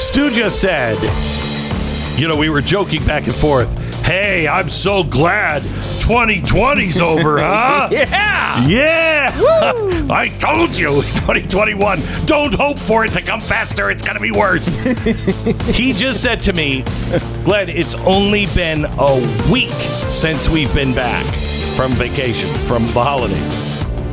Stu just said, you know, we were joking back and forth. Hey, I'm so glad 2020's over, huh? Yeah. Yeah! I told you, 2021, don't hope for it to come faster. It's going to be worse. he just said to me, Glenn, it's only been a week since we've been back from vacation, from the holidays.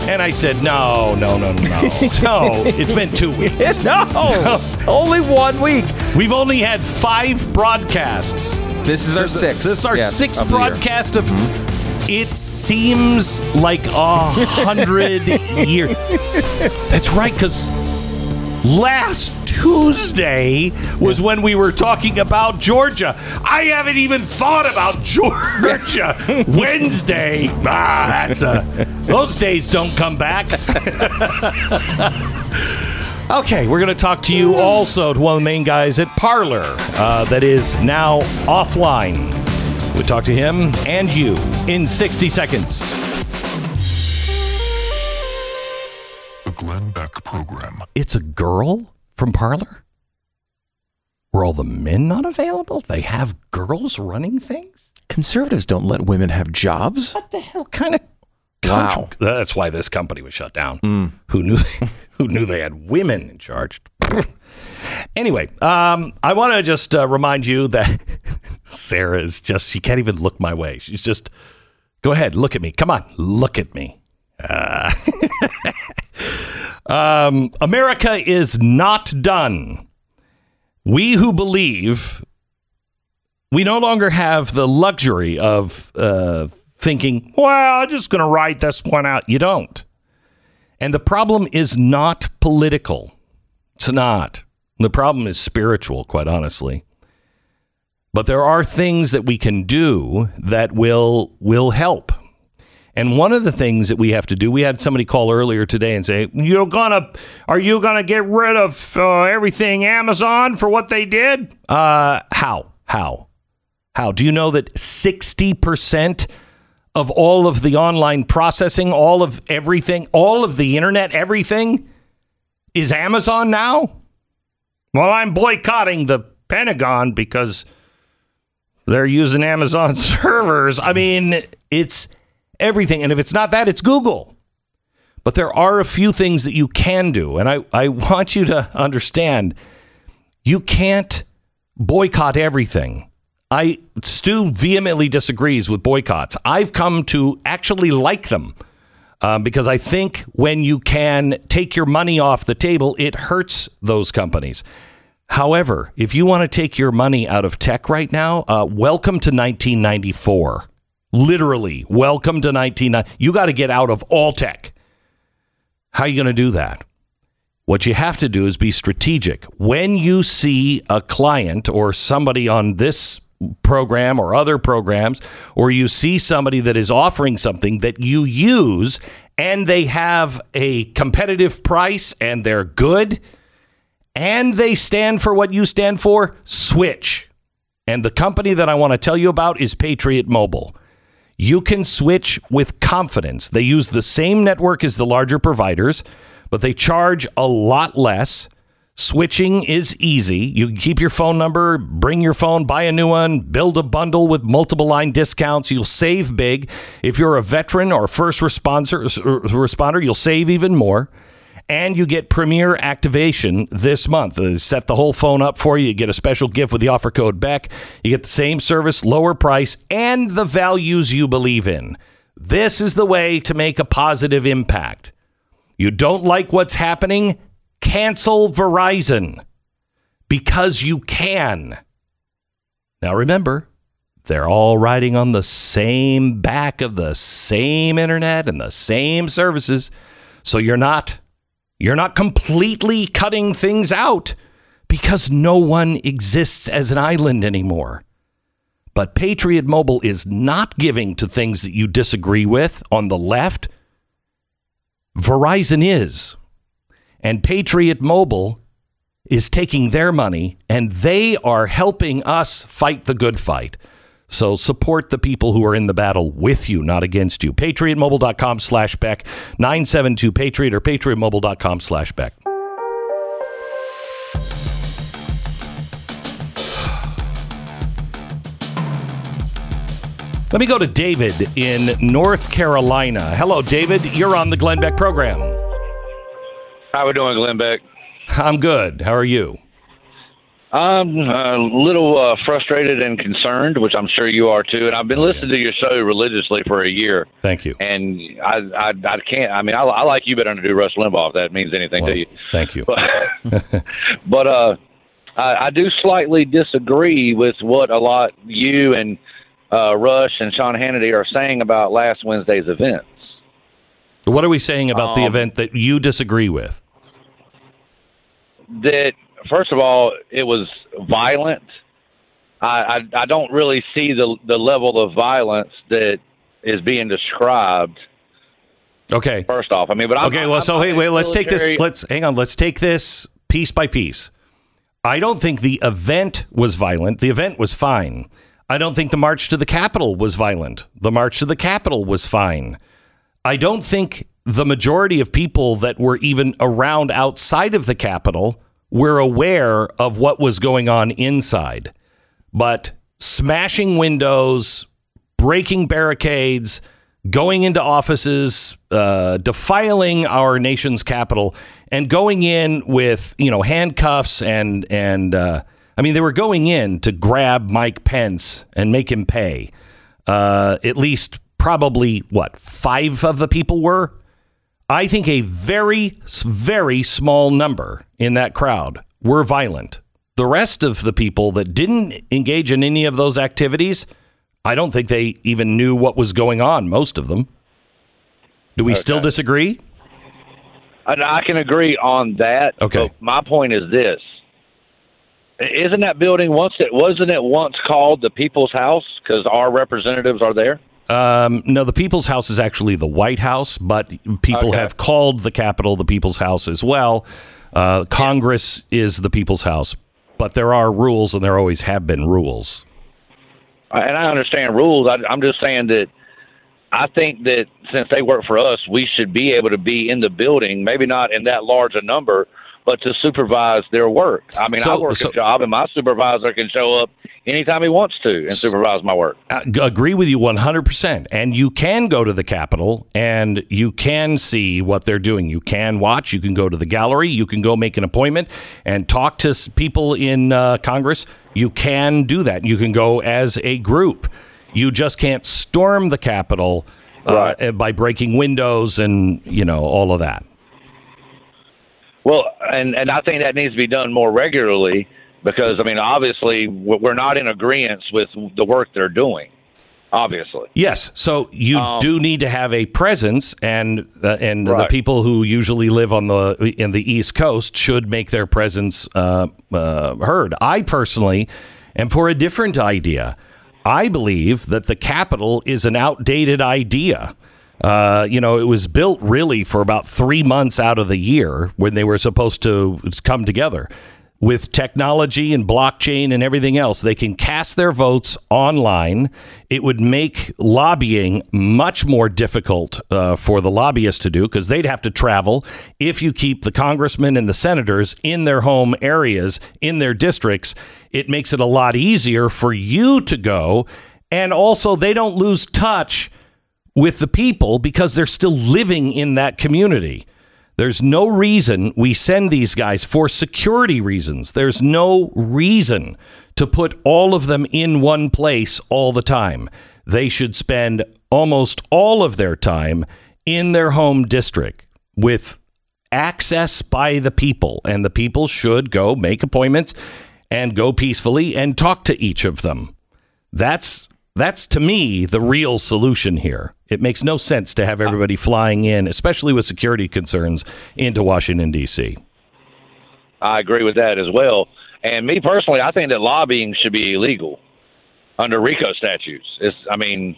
And I said, no, no, no, no, no. No, it's been two weeks. No, only one week. We've only had five broadcasts. This is our sixth. This is our yes, sixth of the year. broadcast of. Mm-hmm. It seems like a hundred years. That's right, because last Tuesday was when we were talking about Georgia. I haven't even thought about Georgia. Wednesday, ah, that's a. Those days don't come back. Okay, we're going to talk to you also to one of the main guys at Parler uh, that is now offline. We talk to him and you in 60 seconds. The Glenn Beck Program. It's a girl from Parler? Were all the men not available? They have girls running things? Conservatives don't let women have jobs. What the hell kind of Wow. That's why this company was shut down. Who knew they, who knew they had women in charge? anyway, um, I want to just uh, remind you that Sarah is just she can't even look my way. She's just go ahead, look at me. Come on, look at me. Uh, um, America is not done. We who believe we no longer have the luxury of uh, thinking, well, I'm just going to write this one out. You don't. And the problem is not political. It's not. The problem is spiritual, quite honestly. But there are things that we can do that will will help. And one of the things that we have to do, we had somebody call earlier today and say, "You're gonna, are you gonna get rid of uh, everything Amazon for what they did?" Uh, how? How? How? Do you know that sixty percent of all of the online processing, all of everything, all of the internet, everything is Amazon now? Well, I'm boycotting the Pentagon because they're using Amazon servers. I mean, it's everything. And if it's not that, it's Google. But there are a few things that you can do. And I, I want you to understand you can't boycott everything. I Stu vehemently disagrees with boycotts. I've come to actually like them um, because I think when you can take your money off the table, it hurts those companies. However, if you want to take your money out of tech right now, uh, welcome to 1994. Literally, welcome to 1990. You got to get out of all tech. How are you going to do that? What you have to do is be strategic. When you see a client or somebody on this program or other programs, or you see somebody that is offering something that you use and they have a competitive price and they're good and they stand for what you stand for, switch. And the company that I want to tell you about is Patriot Mobile. You can switch with confidence. They use the same network as the larger providers, but they charge a lot less. Switching is easy. You can keep your phone number, bring your phone, buy a new one, build a bundle with multiple line discounts. You'll save big. If you're a veteran or first responder, responder, you'll save even more. And you get premier activation this month. Set the whole phone up for you. You get a special gift with the offer code BECK. You get the same service, lower price, and the values you believe in. This is the way to make a positive impact. You don't like what's happening? Cancel Verizon because you can. Now remember, they're all riding on the same back of the same internet and the same services. So you're not you're not completely cutting things out because no one exists as an island anymore. But Patriot Mobile is not giving to things that you disagree with on the left. Verizon is. And Patriot Mobile is taking their money and they are helping us fight the good fight. So support the people who are in the battle with you, not against you. PatriotMobile.com slash Beck, 972 Patriot or PatriotMobile.com slash Beck. Let me go to David in North Carolina. Hello, David. You're on the Glenn Beck program. How are we doing, Glenn Beck? I'm good. How are you? I'm a little uh, frustrated and concerned, which I'm sure you are too. And I've been listening to your show religiously for a year, Thank you. and I I, I can't. I mean, I, I like you better than to do Rush Limbaugh if that means anything Well, to you. thank you. But, but uh, I, I do slightly disagree with what a lot you and uh, Rush and Sean Hannity are saying about last Wednesday's events. What are we saying about the Um, event that you disagree with? that first of all, it was violent. I, I I don't really see the the level of violence that is being described. Okay. First off, I mean, but I'm, Okay, well, I'm- so I'm hey, wait, let's take this. Let's hang on. Let's take this piece by piece. I don't think the event was violent. The event was fine. I don't think the march to the Capitol was violent. The march to the Capitol was fine. I don't think the majority of people that were even around outside of the Capitol were aware of what was going on inside. But smashing windows, breaking barricades, going into offices, uh, defiling our nation's capital, and going in with you know handcuffs and and uh, I mean they were going in to grab Mike Pence and make him pay. Uh, at least probably what five of the people were. I think a very very small number in that crowd were violent. The rest of the people that didn't engage in any of those activities, I don't think they even knew what was going on, most of them. Do we still disagree? And I can agree on that. Okay. But my point is this: Isn't that building once it wasn't it once called the People's House because our representatives are there? Um, no, the People's House is actually the White House, but people Okay. have called the Capitol the People's House as well. Uh, Congress is the People's House, but there are rules, and there always have been rules. and I understand rules. I, I'm just saying that I think that since they work for us, we should be able to be in the building, maybe not in that large a number, but to supervise their work. I mean, So- I work so- a job, and my supervisor can show up anytime he wants to and supervise my work. I agree with you 100%. And you can go to the Capitol and you can see what they're doing. You can watch. You can go to the gallery. You can go make an appointment and talk to people in uh, Congress. You can do that. You can go as a group. You just can't storm the Capitol uh, Right. by breaking windows and, you know, all of that. Well, and and I think that needs to be done more regularly because I mean, obviously, we're not in agreement with the work they're doing. Obviously, Yes, so you Um, do need to have a presence, and uh, and the people who usually live on the in the East Coast should make their presence uh, uh, heard. I personally am for a different idea. I believe that the capital is an outdated idea. Uh, you know, it was built really for about three months out of the year when they were supposed to come together. With technology and blockchain and everything else, they can cast their votes online. It would make lobbying much more difficult uh, for the lobbyists to do because they'd have to travel. If you keep the congressmen and the senators in their home areas, in their districts, it makes it a lot easier for you to go. And also, they don't lose touch with the people because they're still living in that community. There's no reason we send these guys for security reasons. There's no reason to put all of them in one place all the time. They should spend almost all of their time in their home district with access by the people, and the people should go make appointments and go peacefully and talk to each of them. That's that's to me the real solution here. It makes no sense to have everybody flying in, especially with security concerns, into Washington D.C. I agree with that as well. And me personally, I think that lobbying should be illegal under RICO statutes. It's, I mean,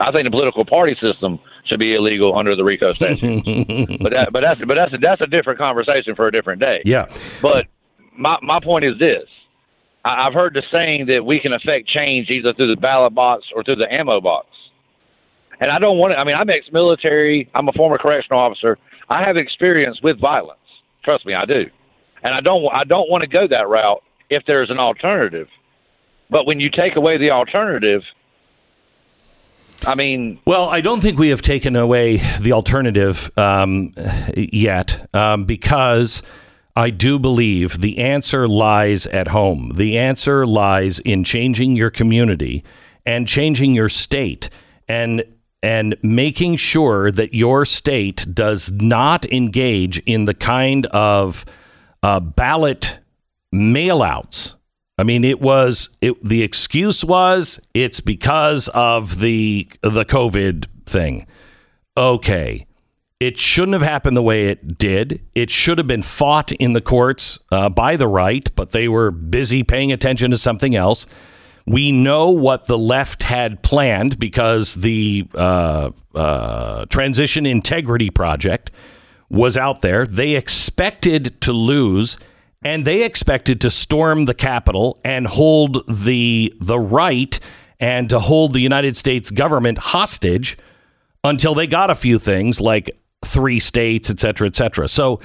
I think the political party system should be illegal under the RICO statutes. but that, but that's but that's a, that's a different conversation for a different day. Yeah, But my my point is this: I, I've heard the saying that we can affect change either through the ballot box or through the ammo box. And I don't want to. I mean, I'm ex-military. I'm a former correctional officer. I have experience with violence. Trust me, I do. And I don't. I don't want to go that route if there's an alternative. But when you take away the alternative, I mean, Well, I don't think we have taken away the alternative um, yet um, because I do believe the answer lies at home. The answer lies in changing your community and changing your state and and making sure that your state does not engage in the kind of uh, ballot mailouts. I mean, it was it, the excuse was it's because of the the COVID thing. Okay, it shouldn't have happened the way it did. It should have been fought in the courts uh, by the right, but they were busy paying attention to something else. We know what the left had planned because the uh, uh, Transition Integrity Project was out there. They expected to lose, and they expected to storm the Capitol and hold the the right and to hold the United States government hostage until they got a few things like three states, et cetera, et cetera. So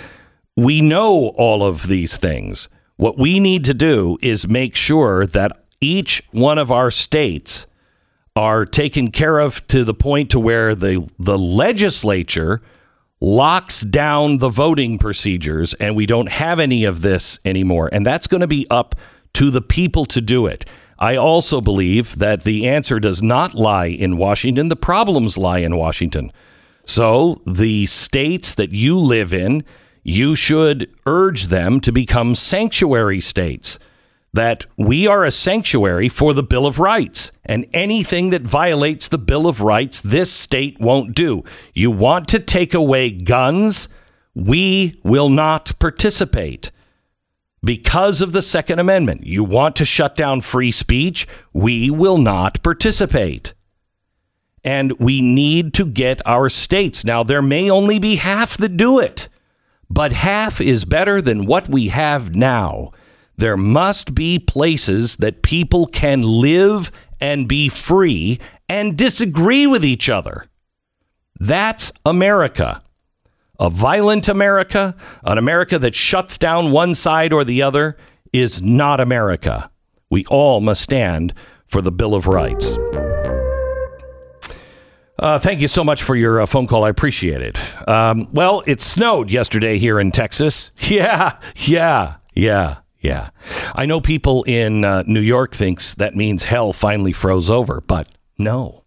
we know all of these things. What we need to do is make sure that each one of our states are taken care of to the point to where the the legislature locks down the voting procedures and we don't have any of this anymore and that's going to be up to the people to do it. I also believe that the answer does not lie in Washington, the problems lie in Washington. So, the states that you live in, you should urge them to become sanctuary states that we are a sanctuary for the Bill of Rights. And anything that violates the Bill of Rights, this state won't do. You want to take away guns? We will not participate because of the Second Amendment. You want to shut down free speech? We will not participate. And we need to get our states. Now, there may only be half that do it, but half is better than what we have now. There must be places that people can live and be free and disagree with each other. That's America. A violent America, an America that shuts down one side or the other, is not America. We all must stand for the Bill of Rights. Uh, thank you so much for your uh, phone call. I appreciate it. Um, well, it snowed yesterday here in Texas. Yeah, yeah, yeah. Yeah. I know people in uh, New York thinks that means hell finally froze over, but no.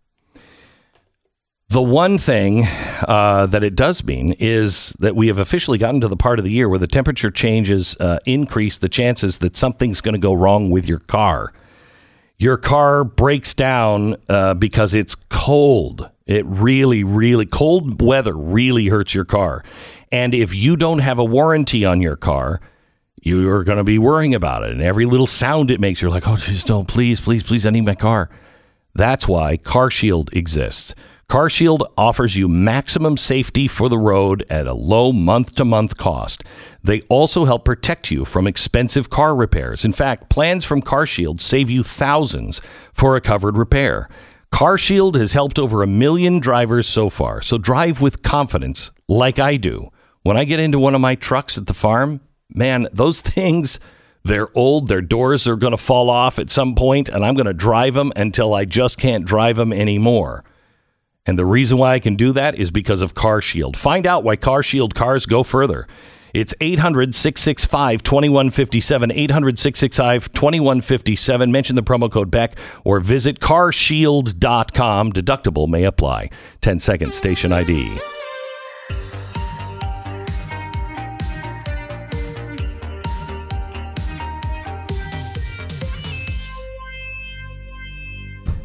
The one thing uh, that it does mean is that we have officially gotten to the part of the year where the temperature changes uh, increase the chances that something's going to go wrong with your car. Your car breaks down uh, because it's cold. It really, really cold weather really hurts your car. And if you don't have a warranty on your car, you are going to be worrying about it. And every little sound it makes, you're like, oh, just don't, please, please, please, I need my car. That's why CarShield exists. CarShield offers you maximum safety for the road at a low month to month cost. They also help protect you from expensive car repairs. In fact, plans from CarShield save you thousands for a covered repair. CarShield has helped over a million drivers so far, so drive with confidence like I do. When I get into one of my trucks at the farm, man, those things, they're old. Their doors are going to fall off at some point, and I'm going to drive them until I just can't drive them anymore. And the reason why I can do that is because of Car Shield. Find out why Car Shield cars go further. It's 800 665 2157. 800 665 2157. Mention the promo code Beck or visit carshield.com. Deductible may apply. 10 seconds, station ID.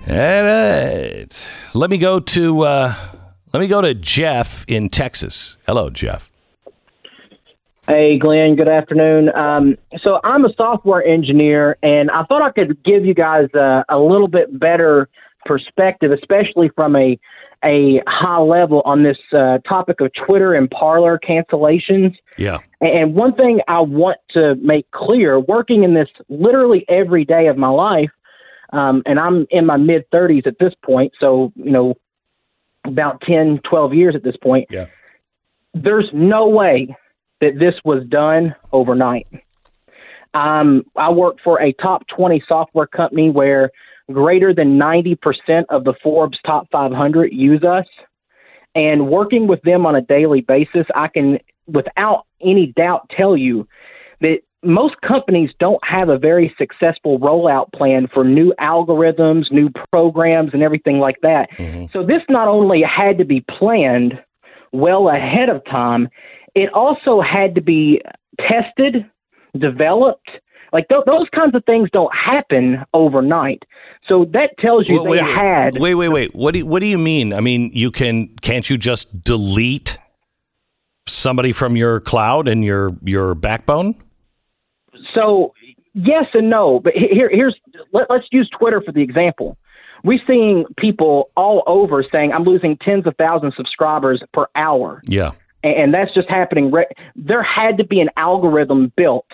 All right. Let me go to uh, let me go to Jeff in Texas. Hello, Jeff. Hey, Glenn. Good afternoon. Um, so I'm a software engineer, and I thought I could give you guys a, a little bit better perspective, especially from a a high level on this uh, topic of Twitter and Parler cancellations. Yeah. And one thing I want to make clear, working in this literally every day of my life, um, and I'm in my mid 30s at this point, so, you know, about 10, 12 years at this point. Yeah. There's no way that this was done overnight. Um, I work for a top 20 software company where greater than 90% of the Forbes top 500 use us. And working with them on a daily basis, I can, without any doubt, tell you most companies don't have a very successful rollout plan for new algorithms, new programs, and everything like that. Mm-hmm. So this not only had to be planned well ahead of time, it also had to be tested, developed. Like th- those kinds of things don't happen overnight. So that tells you wait, they wait, had. Wait, wait, wait. What do you, what do you mean? I mean, you can can't you just delete somebody from your cloud and your your backbone? So yes and no, but here here's let, let's use Twitter for the example. We're seeing people all over saying I'm losing tens of thousands of subscribers per hour. Yeah. And that's just happening. There had to be an algorithm built,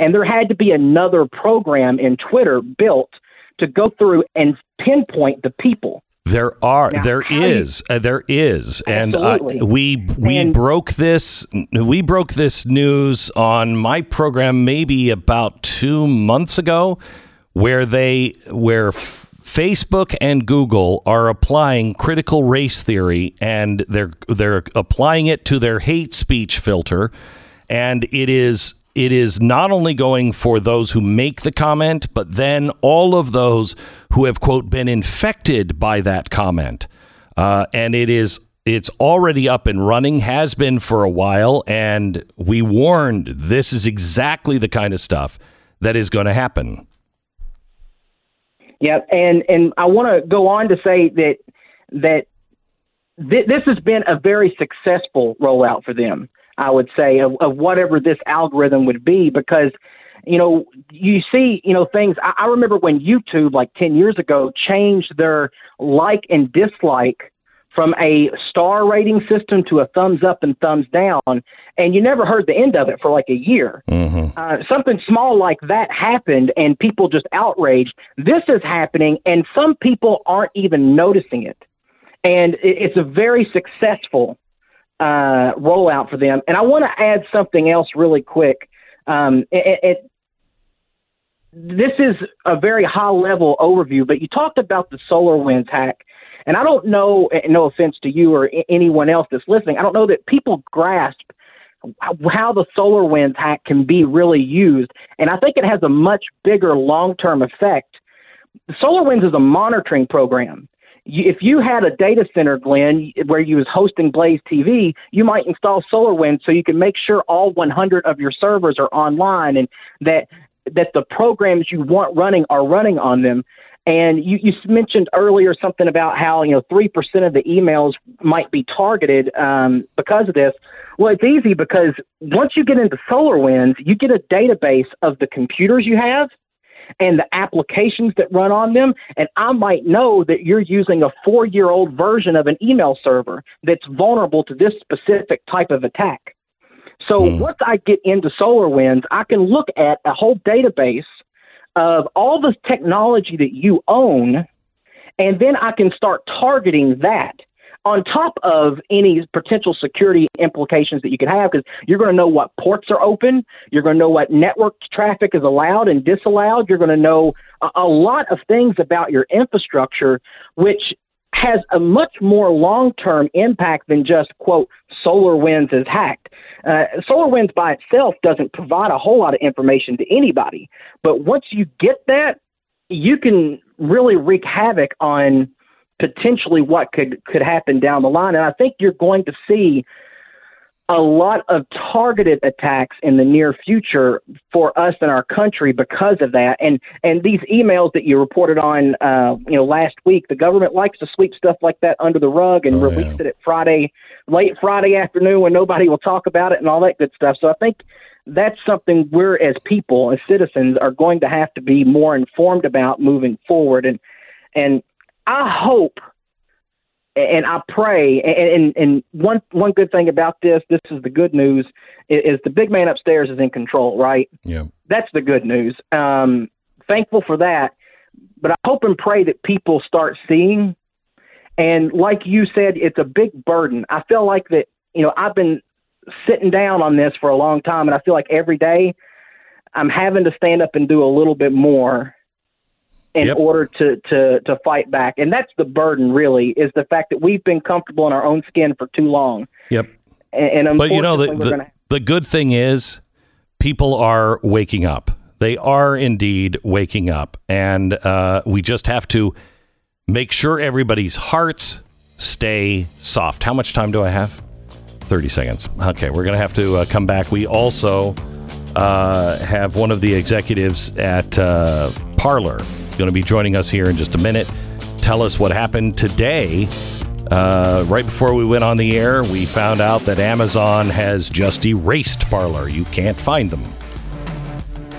and there had to be another program in Twitter built to go through and pinpoint the people. There are, now, there is, you, uh, there is, and uh, we we and, broke this. We broke this news on my program maybe about two months ago, where they where Facebook and Google are applying critical race theory, and they're they're applying it to their hate speech filter, and it is it is not only going for those who make the comment, but then all of those who have quote been infected by that comment, uh, and it is it's already up and running, has been for a while, and we warned this is exactly the kind of stuff that is going to happen. Yeah, and and I want to go on to say that that th- this has been a very successful rollout for them. I would say, of, of whatever this algorithm would be, because you know, you see, you know, things. I, I remember when YouTube, like 10 years ago, changed their like and dislike from a star rating system to a thumbs up and thumbs down, and you never heard the end of it for like a year. Mm-hmm. Uh, something small like that happened, and people just outraged. This is happening, and some people aren't even noticing it. And it, it's a very successful uh, rollout for them. And I want to add something else really quick. Um, it, it, this is a very high level overview, but you talked about the SolarWinds hack. And I don't know, no offense to you or anyone else that's listening, I don't know that people grasp how the SolarWinds hack can be really used. And I think it has a much bigger long term effect. SolarWinds is a monitoring program if you had a data center, Glenn, where you was hosting Blaze TV, you might install SolarWinds so you can make sure all 100 of your servers are online and that that the programs you want running are running on them. And you, you mentioned earlier something about how you know three percent of the emails might be targeted um, because of this. Well, it's easy because once you get into SolarWinds, you get a database of the computers you have and the applications that run on them. And I might know that you're using a four year old version of an email server that's vulnerable to this specific type of attack. So mm. once I get into SolarWinds, I can look at a whole database of all the technology that you own, and then I can start targeting that on top of any potential security implications that you could have, because you're going to know what ports are open, you're going to know what network traffic is allowed and disallowed, you're going to know a, a lot of things about your infrastructure, which has a much more long term impact than just, quote, SolarWinds is hacked. Uh, SolarWinds by itself doesn't provide a whole lot of information to anybody. But once you get that, you can really wreak havoc on potentially what could could happen down the line. And I think you're going to see a lot of targeted attacks in the near future for us and our country because of that. And and these emails that you reported on, uh, you know, last week, the government likes to sweep stuff like that under the rug and oh, release yeah. it at Friday, late Friday afternoon when nobody will talk about it and all that good stuff. So I think that's something we're as people, as citizens, are going to have to be more informed about moving forward. And and I hope and I pray. And, and, one one good thing about this, this is the good news, is, the big man upstairs is in control, right? Yeah, that's the good news. Um, thankful for that, but I hope and pray that people start seeing. And like you said, it's a big burden. I feel like that. You know, I've been sitting down on this for a long time, and I feel like every day I'm having to stand up and do a little bit more in Yep. order to, to, to fight back. And that's the burden, really, is the fact that we've been comfortable in our own skin for too long. Yep. And, and But you know, the, the, gonna- the good thing is people are waking up. They are indeed waking up. And uh, we just have to make sure everybody's hearts stay soft. How much time do I have? 30 seconds. Okay, we're going to have to uh, come back. We also uh, have one of the executives at uh, Parler going to be joining us here in just a minute. Tell us what happened today. Uh, right before we went on the air, we found out that Amazon has just erased Parler. You can't find them.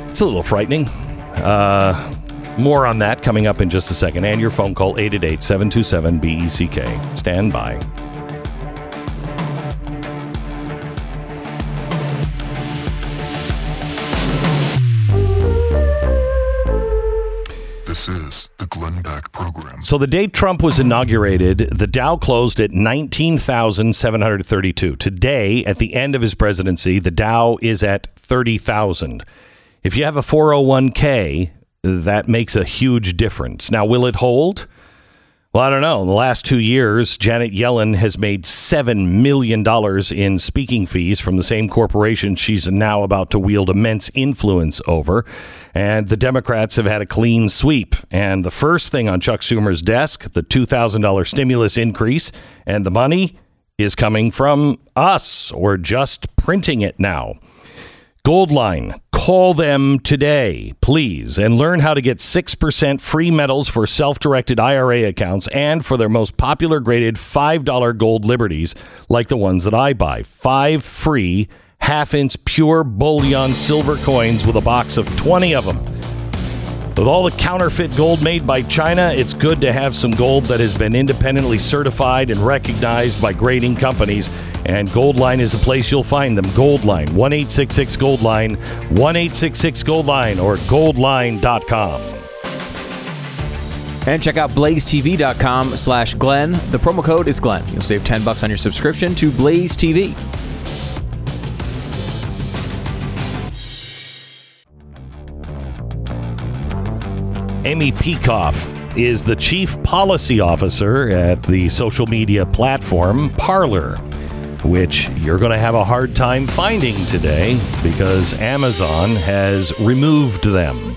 It's a little frightening. Uh, more on that coming up in just a second. And your phone call 888 727 BECK. Stand by. This is the Glenn Beck Program. So the day Trump was inaugurated, the Dow closed at 19,732. Today, at the end of his presidency, the Dow is at 30,000. If you have a 401k, that makes a huge difference. Now, will it hold? Well, I don't know. In the last two years, Janet Yellen has made $7 million in speaking fees from the same corporation she's now about to wield immense influence over. And the Democrats have had a clean sweep. And the first thing on Chuck Schumer's desk, the $2,000 stimulus increase, and the money is coming from us We're just printing it now. Goldline, call them today, please, and learn how to get 6% free metals for self directed IRA accounts and for their most popular graded $5 gold liberties, like the ones that I buy. Five free half inch pure bullion silver coins with a box of 20 of them. With all the counterfeit gold made by China, it's good to have some gold that has been independently certified and recognized by grading companies. And Goldline is the place you'll find them. Goldline, 1 866 Goldline, 1 866 Goldline, or goldline.com. And check out blazetv.com slash Glenn. The promo code is Glenn. You'll save 10 bucks on your subscription to Blaze TV. Amy Peikoff is the chief policy officer at the social media platform Parler, which you're going to have a hard time finding today because Amazon has removed them.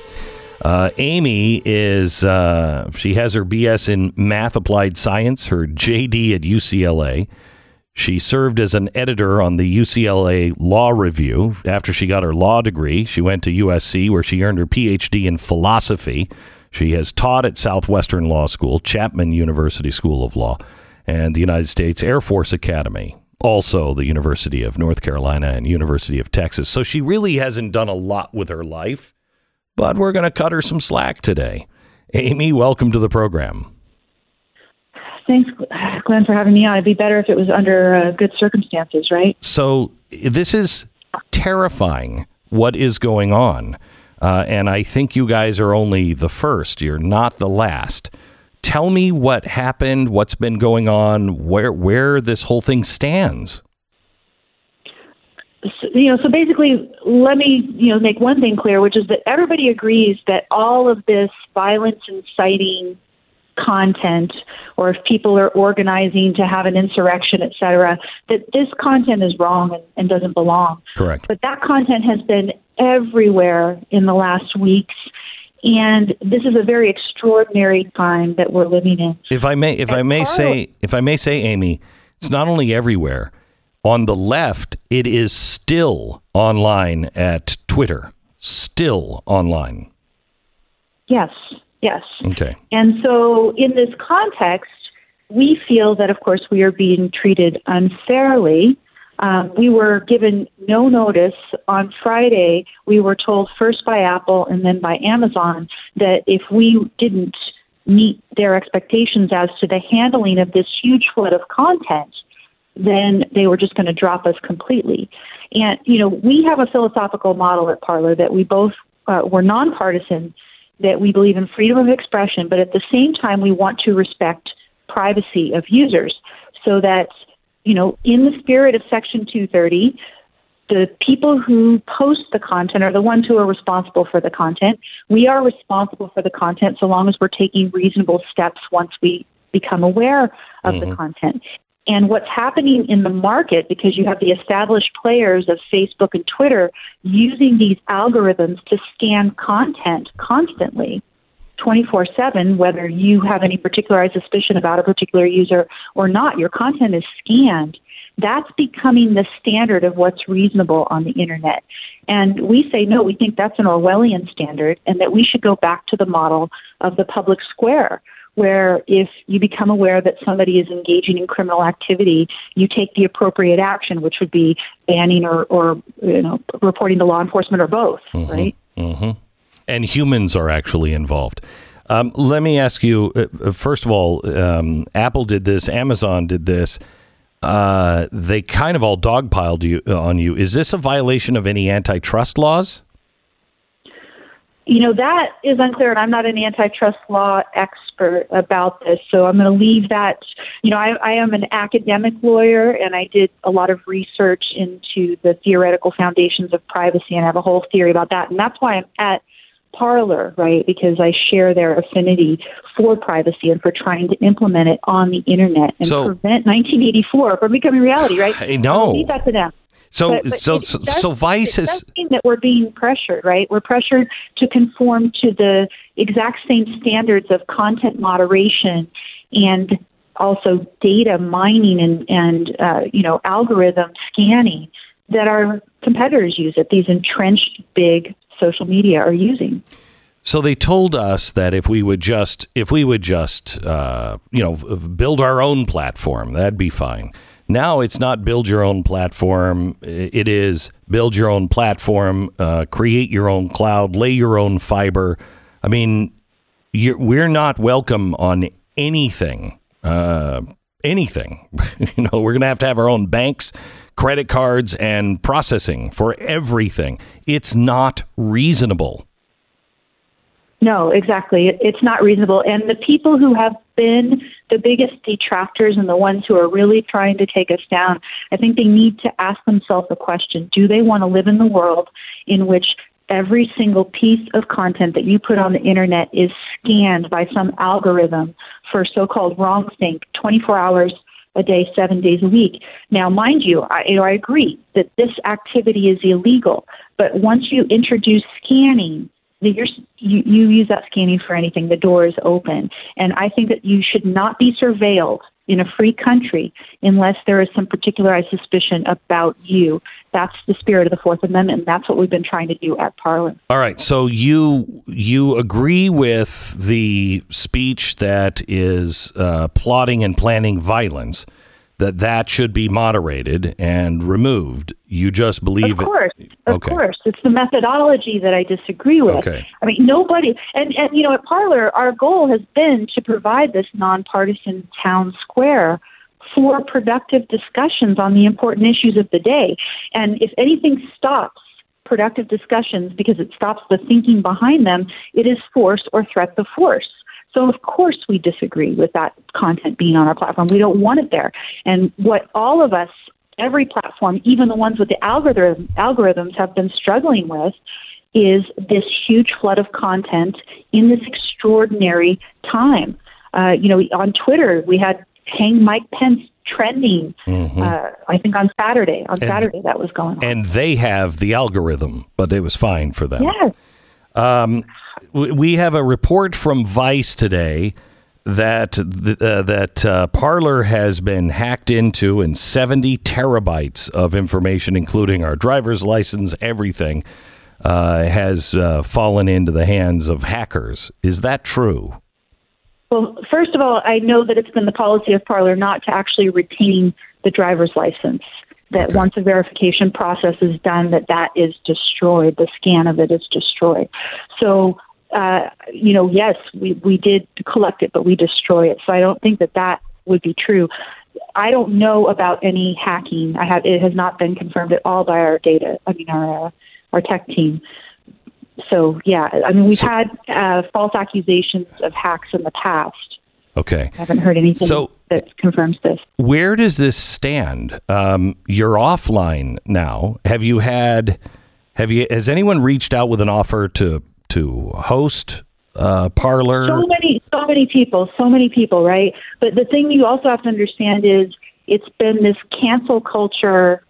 Uh, Amy is, uh, she has her BS in math applied science, her JD at UCLA. She served as an editor on the UCLA Law Review. After she got her law degree, she went to USC where she earned her PhD in philosophy. She has taught at Southwestern Law School, Chapman University School of Law, and the United States Air Force Academy. Also, the University of North Carolina and University of Texas. So she really hasn't done a lot with her life, but we're going to cut her some slack today. Amy, welcome to the program. Thanks, Glenn, for having me on. It'd be better if it was under uh, good circumstances, right? So this is terrifying what is going on. Uh, and I think you guys are only the first. You're not the last. Tell me what happened, what's been going on, where where this whole thing stands. So, you know, so basically, let me you know make one thing clear, which is that everybody agrees that all of this violence inciting content, or if people are organizing to have an insurrection, et cetera, that this content is wrong and, and doesn't belong. Correct. But that content has been everywhere in the last weeks. And this is a very extraordinary time that we're living in. If I may, if I may say, if I may say, Amy, it's not only everywhere. On the left, it is still online at Twitter. Still online. Yes, yes. Okay. And so, in this context, we feel that, of course, we are being treated unfairly. Um, we were given no notice on Friday. We were told first by Apple and then by Amazon that if we didn't meet their expectations as to the handling of this huge flood of content, then they were just going to drop us completely. And, you know, we have a philosophical model at Parler that we both uh, were nonpartisan, that we believe in freedom of expression, but at the same time, we want to respect privacy of users so that, you know, in the spirit of Section 230, the people who post the content are the ones who are responsible for the content. We are responsible for the content so long as we're taking reasonable steps once we become aware of Mm-hmm. the content. And what's happening in the market, because you have the established players of Facebook and Twitter using these algorithms to scan content constantly, 24 7, whether you have any particularized suspicion about a particular user or not, your content is scanned. That's becoming the standard of what's reasonable on the internet. And we say, no, we think that's an Orwellian standard and that we should go back to the model of the public square where if you become aware that somebody is engaging in criminal activity, you take the appropriate action, which would be banning or, or you know, reporting to law enforcement or both, right? Mm-hmm. and humans are actually involved. Um, let me ask you uh, uh, first of all, um, Apple did this, Amazon did this. Uh, they kind of all dogpiled you on you. Is this a violation of any antitrust laws? You know, that is unclear, and I'm not an antitrust law expert about this, so I'm going to leave that. You know, I, I am an academic lawyer, and I did a lot of research into the theoretical foundations of privacy, and I have a whole theory about that. And that's why I'm at Parler, right? Because I share their affinity for privacy and for trying to implement it on the internet and So- prevent 1984 from becoming reality, right? I know. Leave that to them. So, But- but so, so, so Vice is that we're being pressured, right? We're pressured to conform to the exact same standards of content moderation and also data mining and, and uh, you know algorithm scanning that our competitors use that these entrenched big social media are using. So they told us that if we would just, if we would just, uh, you know, build our own platform, that'd be fine. Now it's not build your own platform. It is build your own platform, uh, create your own cloud, lay your own fiber. I mean, we're not welcome on anything. Uh, anything. you know, we're going to have to have our own banks, credit cards, and processing for everything. It's not reasonable. No, exactly. It's not reasonable. And the people who have been the biggest detractors and the ones who are really trying to take us down, I think they need to ask themselves a question Do they want to live in the world in which every single piece of content that you put on the internet is scanned by some algorithm for so called wrong think 24 hours? a day, seven days a week. Now, mind you, I, you know, I agree that this activity is illegal, but once you introduce scanning, you, you use that scanning for anything. The door is open. And I think that you should not be surveilled in a free country unless there is some particularized suspicion about you. That's the spirit of the Fourth Amendment, and that's what we've been trying to do at Parliament. All right, so you you agree with the speech that is uh, plotting and planning violence, that that should be moderated and removed. You just believe Of course, it. of okay. course, it's the methodology that I disagree with. Okay. I mean, nobody, and and you know, at Parler, our goal has been to provide this nonpartisan town square for productive discussions on the important issues of the day. And if anything stops productive discussions because it stops the thinking behind them, it is force or threat of force. So of course we disagree with that content being on our platform. We don't want it there. And what all of us, every platform, even the ones with the algorithm, algorithms have been struggling with is this huge flood of content in this extraordinary time. Uh, you know, on Twitter, we had Hang Mike Pence trending, uh, I think on Saturday. On Saturday, that was going on. And they have the algorithm, but it was fine for them. yes. W- We have a report from Vice today that uh, that uh, Parler has been hacked into, and 70 terabytes of information, including our driver's license, everything, uh, has uh, fallen into the hands of hackers. Is that true? Well, first of all, I know that it's been the policy of Parler not to actually retain the driver's license. That once a verification process is done, that that is destroyed. The scan of it is destroyed. So, uh, you know, yes, we we did collect it, but we destroy it. So I don't think that that would be true. I don't know about any hacking. I have it has not been confirmed at all by our data. I mean, our uh, our tech team. So yeah, I mean, we've had uh, false accusations of hacks in the past. Okay. I haven't heard anything So- that confirms this. Where does this stand? Um, you're offline now. Have you had? Have you? Has anyone reached out with an offer to to host uh, Parler? so many so many people so many people right but the thing you also have to understand is it's been this cancel culture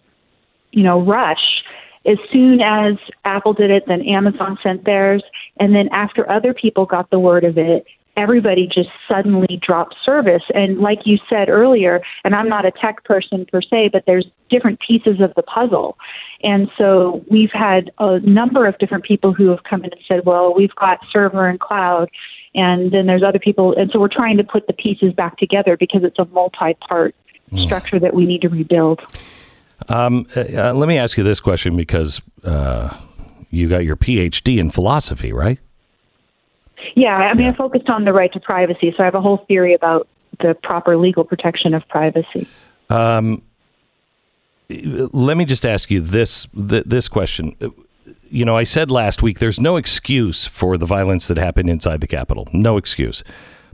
you know rush as soon as apple did it then amazon sent theirs and then after other people got the word of it everybody just suddenly dropped service and like you said earlier and i'm not a tech person per se but there's different pieces of the puzzle and so we've had a number of different people who have come in and said, well, we've got server and cloud. And then there's other people. And so we're trying to put the pieces back together because it's a multi part structure that we need to rebuild. Um, uh, let me ask you this question because uh, you got your PhD in philosophy, right? Yeah, I mean, I focused on the right to privacy. So I have a whole theory about the proper legal protection of privacy. let me just ask you this th- this question. You know, I said last week there's no excuse for the violence that happened inside the Capitol. No excuse.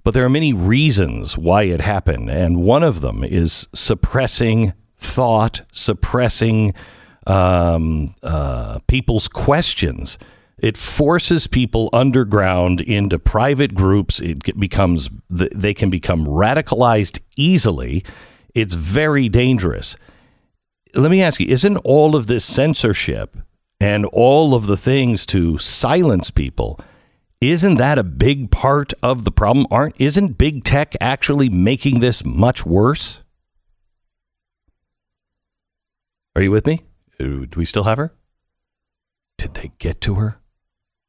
But there are many reasons why it happened, and one of them is suppressing thought, suppressing um, uh, people's questions. It forces people underground into private groups. It becomes they can become radicalized easily. It's very dangerous. Let me ask you isn't all of this censorship and all of the things to silence people isn't that a big part of the problem? Aren't isn't big tech actually making this much worse? Are you with me? Do we still have her? Did they get to her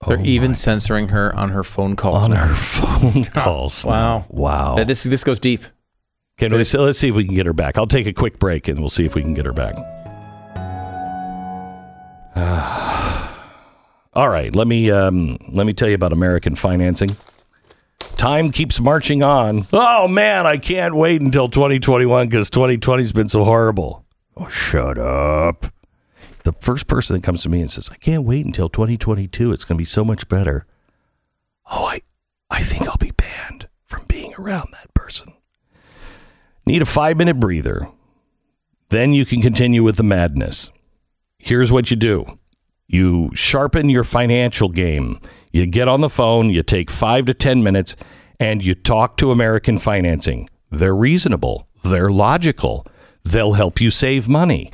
They're Oh even censoring her on her phone calls on now. her phone calls Wow. wow This this goes deep. We, so let's see if we can get her back. I'll take a quick break and we'll see if we can get her back. All right, let me um, let me tell you about American financing. Time keeps marching on. Oh man, I can't wait until 2021 because 2020's been so horrible. Oh, shut up. The first person that comes to me and says, "I can't wait until 2022. It's going to be so much better." Oh, I I think I'll be banned from being around that person. Need a five minute breather. Then you can continue with the madness. Here's what you do you sharpen your financial game. You get on the phone, you take five to 10 minutes, and you talk to American Financing. They're reasonable, they're logical, they'll help you save money.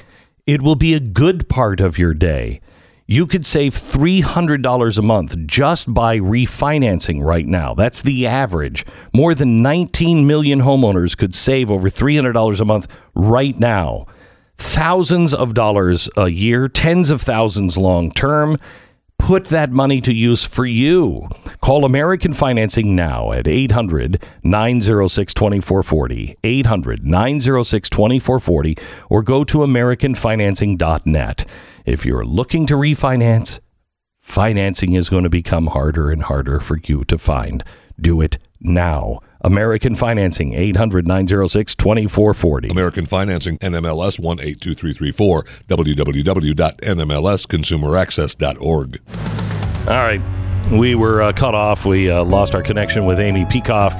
It will be a good part of your day. You could save $300 a month just by refinancing right now. That's the average. More than 19 million homeowners could save over $300 a month right now. Thousands of dollars a year, tens of thousands long term. Put that money to use for you. Call American Financing now at 800 906 2440. 800 906 2440 or go to AmericanFinancing.net. If you're looking to refinance, financing is going to become harder and harder for you to find. Do it now. American Financing, 800 906 2440. American Financing, NMLS 182334, www.nmlsconsumeraccess.org. All right. We were uh, cut off. We uh, lost our connection with Amy Peikoff.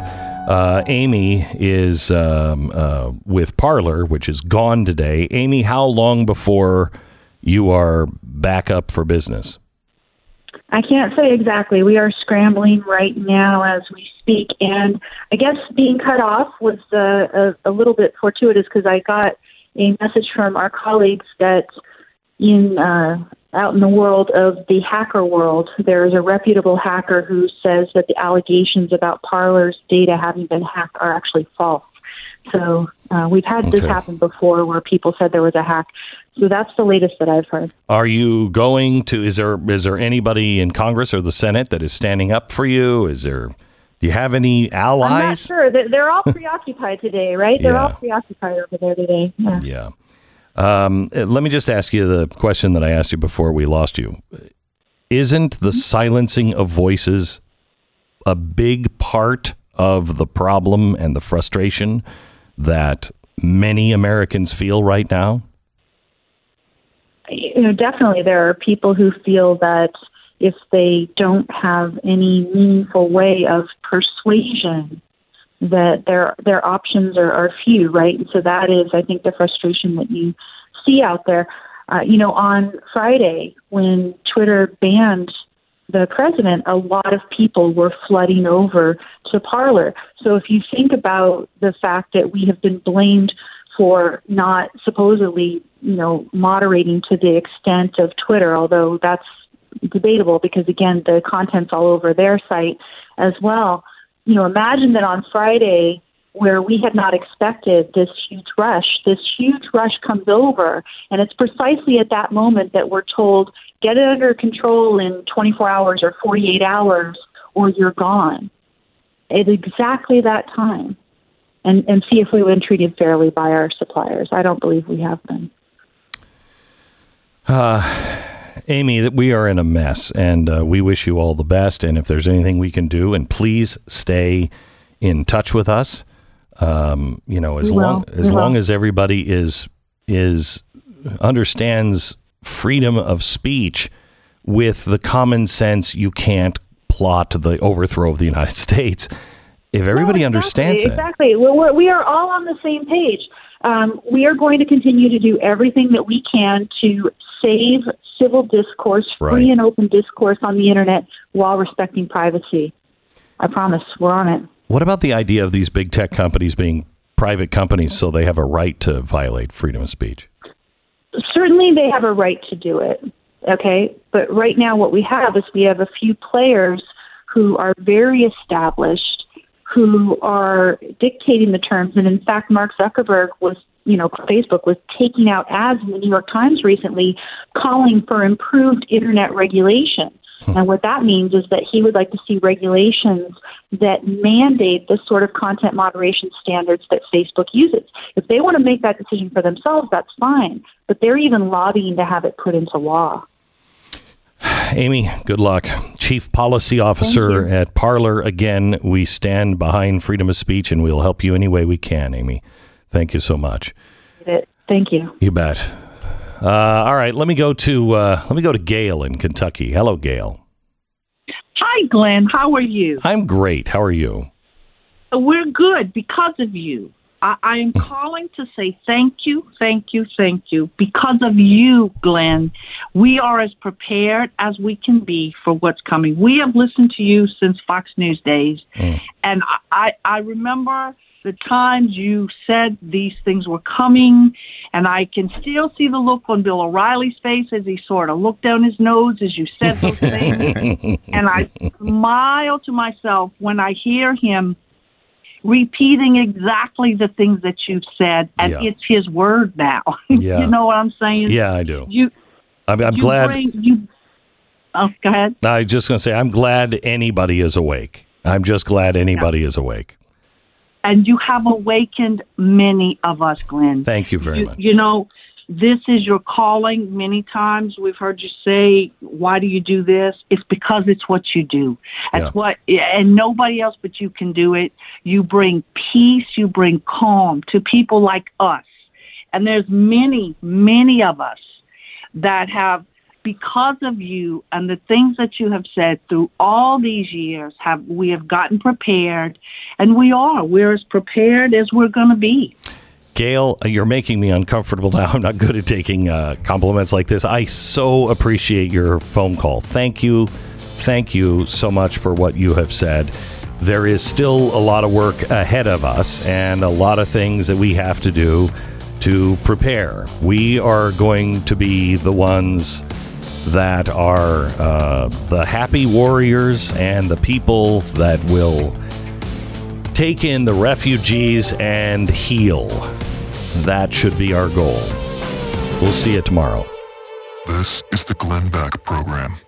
Uh, Amy is um, uh, with Parler, which is gone today. Amy, how long before you are back up for business? I can't say exactly. We are scrambling right now as we speak, and I guess being cut off was uh, a, a little bit fortuitous because I got a message from our colleagues that in uh, out in the world of the hacker world, there is a reputable hacker who says that the allegations about Parler's data having been hacked are actually false. So uh, we've had this happen before, where people said there was a hack. So that's the latest that I've heard. Are you going to? Is there is there anybody in Congress or the Senate that is standing up for you? Is there? Do you have any I'm not allies? sure. They're, all preoccupied today, right? They're Yeah. all preoccupied over there today. Yeah. Yeah. Um, uh, let me just ask you the question that I asked you before we lost you. Isn't the silencing of voices a big part of the problem and the frustration that many Americans feel right now? You know, definitely there are people who feel that if they don't have any meaningful way of persuasion that their their options are, are few, right? And so that is, I think, the frustration that you see out there. Uh, you know, on Friday when Twitter banned the president, a lot of people were flooding over to Parler. So if you think about the fact that we have been blamed for not supposedly, you know, moderating to the extent of Twitter, although that's debatable because again, the content's all over their site as well. You know, imagine that on Friday where we had not expected this huge rush, this huge rush comes over, and it's precisely at that moment that we're told, get it under control in 24 hours or 48 hours, or you're gone. At exactly that time. And, and see if we've been treated fairly by our suppliers. I don't believe we have been. Uh, Amy, that we are in a mess, and uh, we wish you all the best. And if there's anything we can do, and please stay in touch with us. Um, you know, as long as We long will. as everybody is is understands freedom of speech with the common sense, you can't plot the overthrow of the United States. If everybody No, exactly, understands that, Exactly. We're, we're, we are all on the same page. Um, we are going to continue to do everything that we can to save civil discourse, free and open discourse on the internet while respecting privacy. I promise. We're on it. what about the idea of these big tech companies being private companies, so they have a right to violate freedom of speech? certainly they have a right to do it okay but right now what we have is we have a few players who are very established who are dictating the terms and in fact mark zuckerberg was you know facebook was taking out ads in the new york times recently calling for improved internet regulation and what that means is that he would like to see regulations that mandate the sort of content moderation standards that Facebook uses. If they want to make that decision for themselves, that's fine. But they're even lobbying to have it put into law. Amy, good luck. Chief Policy Officer at Parler. Again, we stand behind freedom of speech and we'll help you any way we can, Amy. Thank you so much. Thank you. You bet. Uh, all right, let me go to uh, let me go to Gail in Kentucky. Hello, Gail. Hi, Glenn. How are you? I'm great. How are you? We're good because of you. I, I am calling to say thank you, thank you, thank you. Because of you, Glenn, we are as prepared as we can be for what's coming. We have listened to you since Fox News days, mm. and I, I remember the times you said these things were coming, and I can still see the look on Bill O'Reilly's face as he sort of looked down his nose as you said those things. and I smile to myself when I hear him repeating exactly the things that you've said, and Yeah. it's his word now. Yeah. you know what I'm saying? Yeah, I do. You, I'm, I'm you glad. bring- you, oh, go ahead. I was just going to say, I'm glad anybody is awake. I'm just glad anybody is awake. And you have awakened many of us, Glenn. Thank you very you, much. You know, this is your calling. Many times we've heard you say, "Why do you do this?" It's because it's what you do. It's Yeah. what, and nobody else but you can do it. You bring peace. You bring calm to people like us. And there's many, many of us that have, because of you and the things that you have said through all these years, have we have gotten prepared, and we are. We're as prepared as we're going to be. Gail, you're making me uncomfortable now. I'm not good at taking uh, compliments like this. I so appreciate your phone call. Thank you. Thank you so much for what you have said. There is still a lot of work ahead of us and a lot of things that we have to do to prepare. We are going to be the ones that are uh, the happy warriors and the people that will take in the refugees and heal. That should be our goal. We'll see you tomorrow. This is the Glenn Beck Program.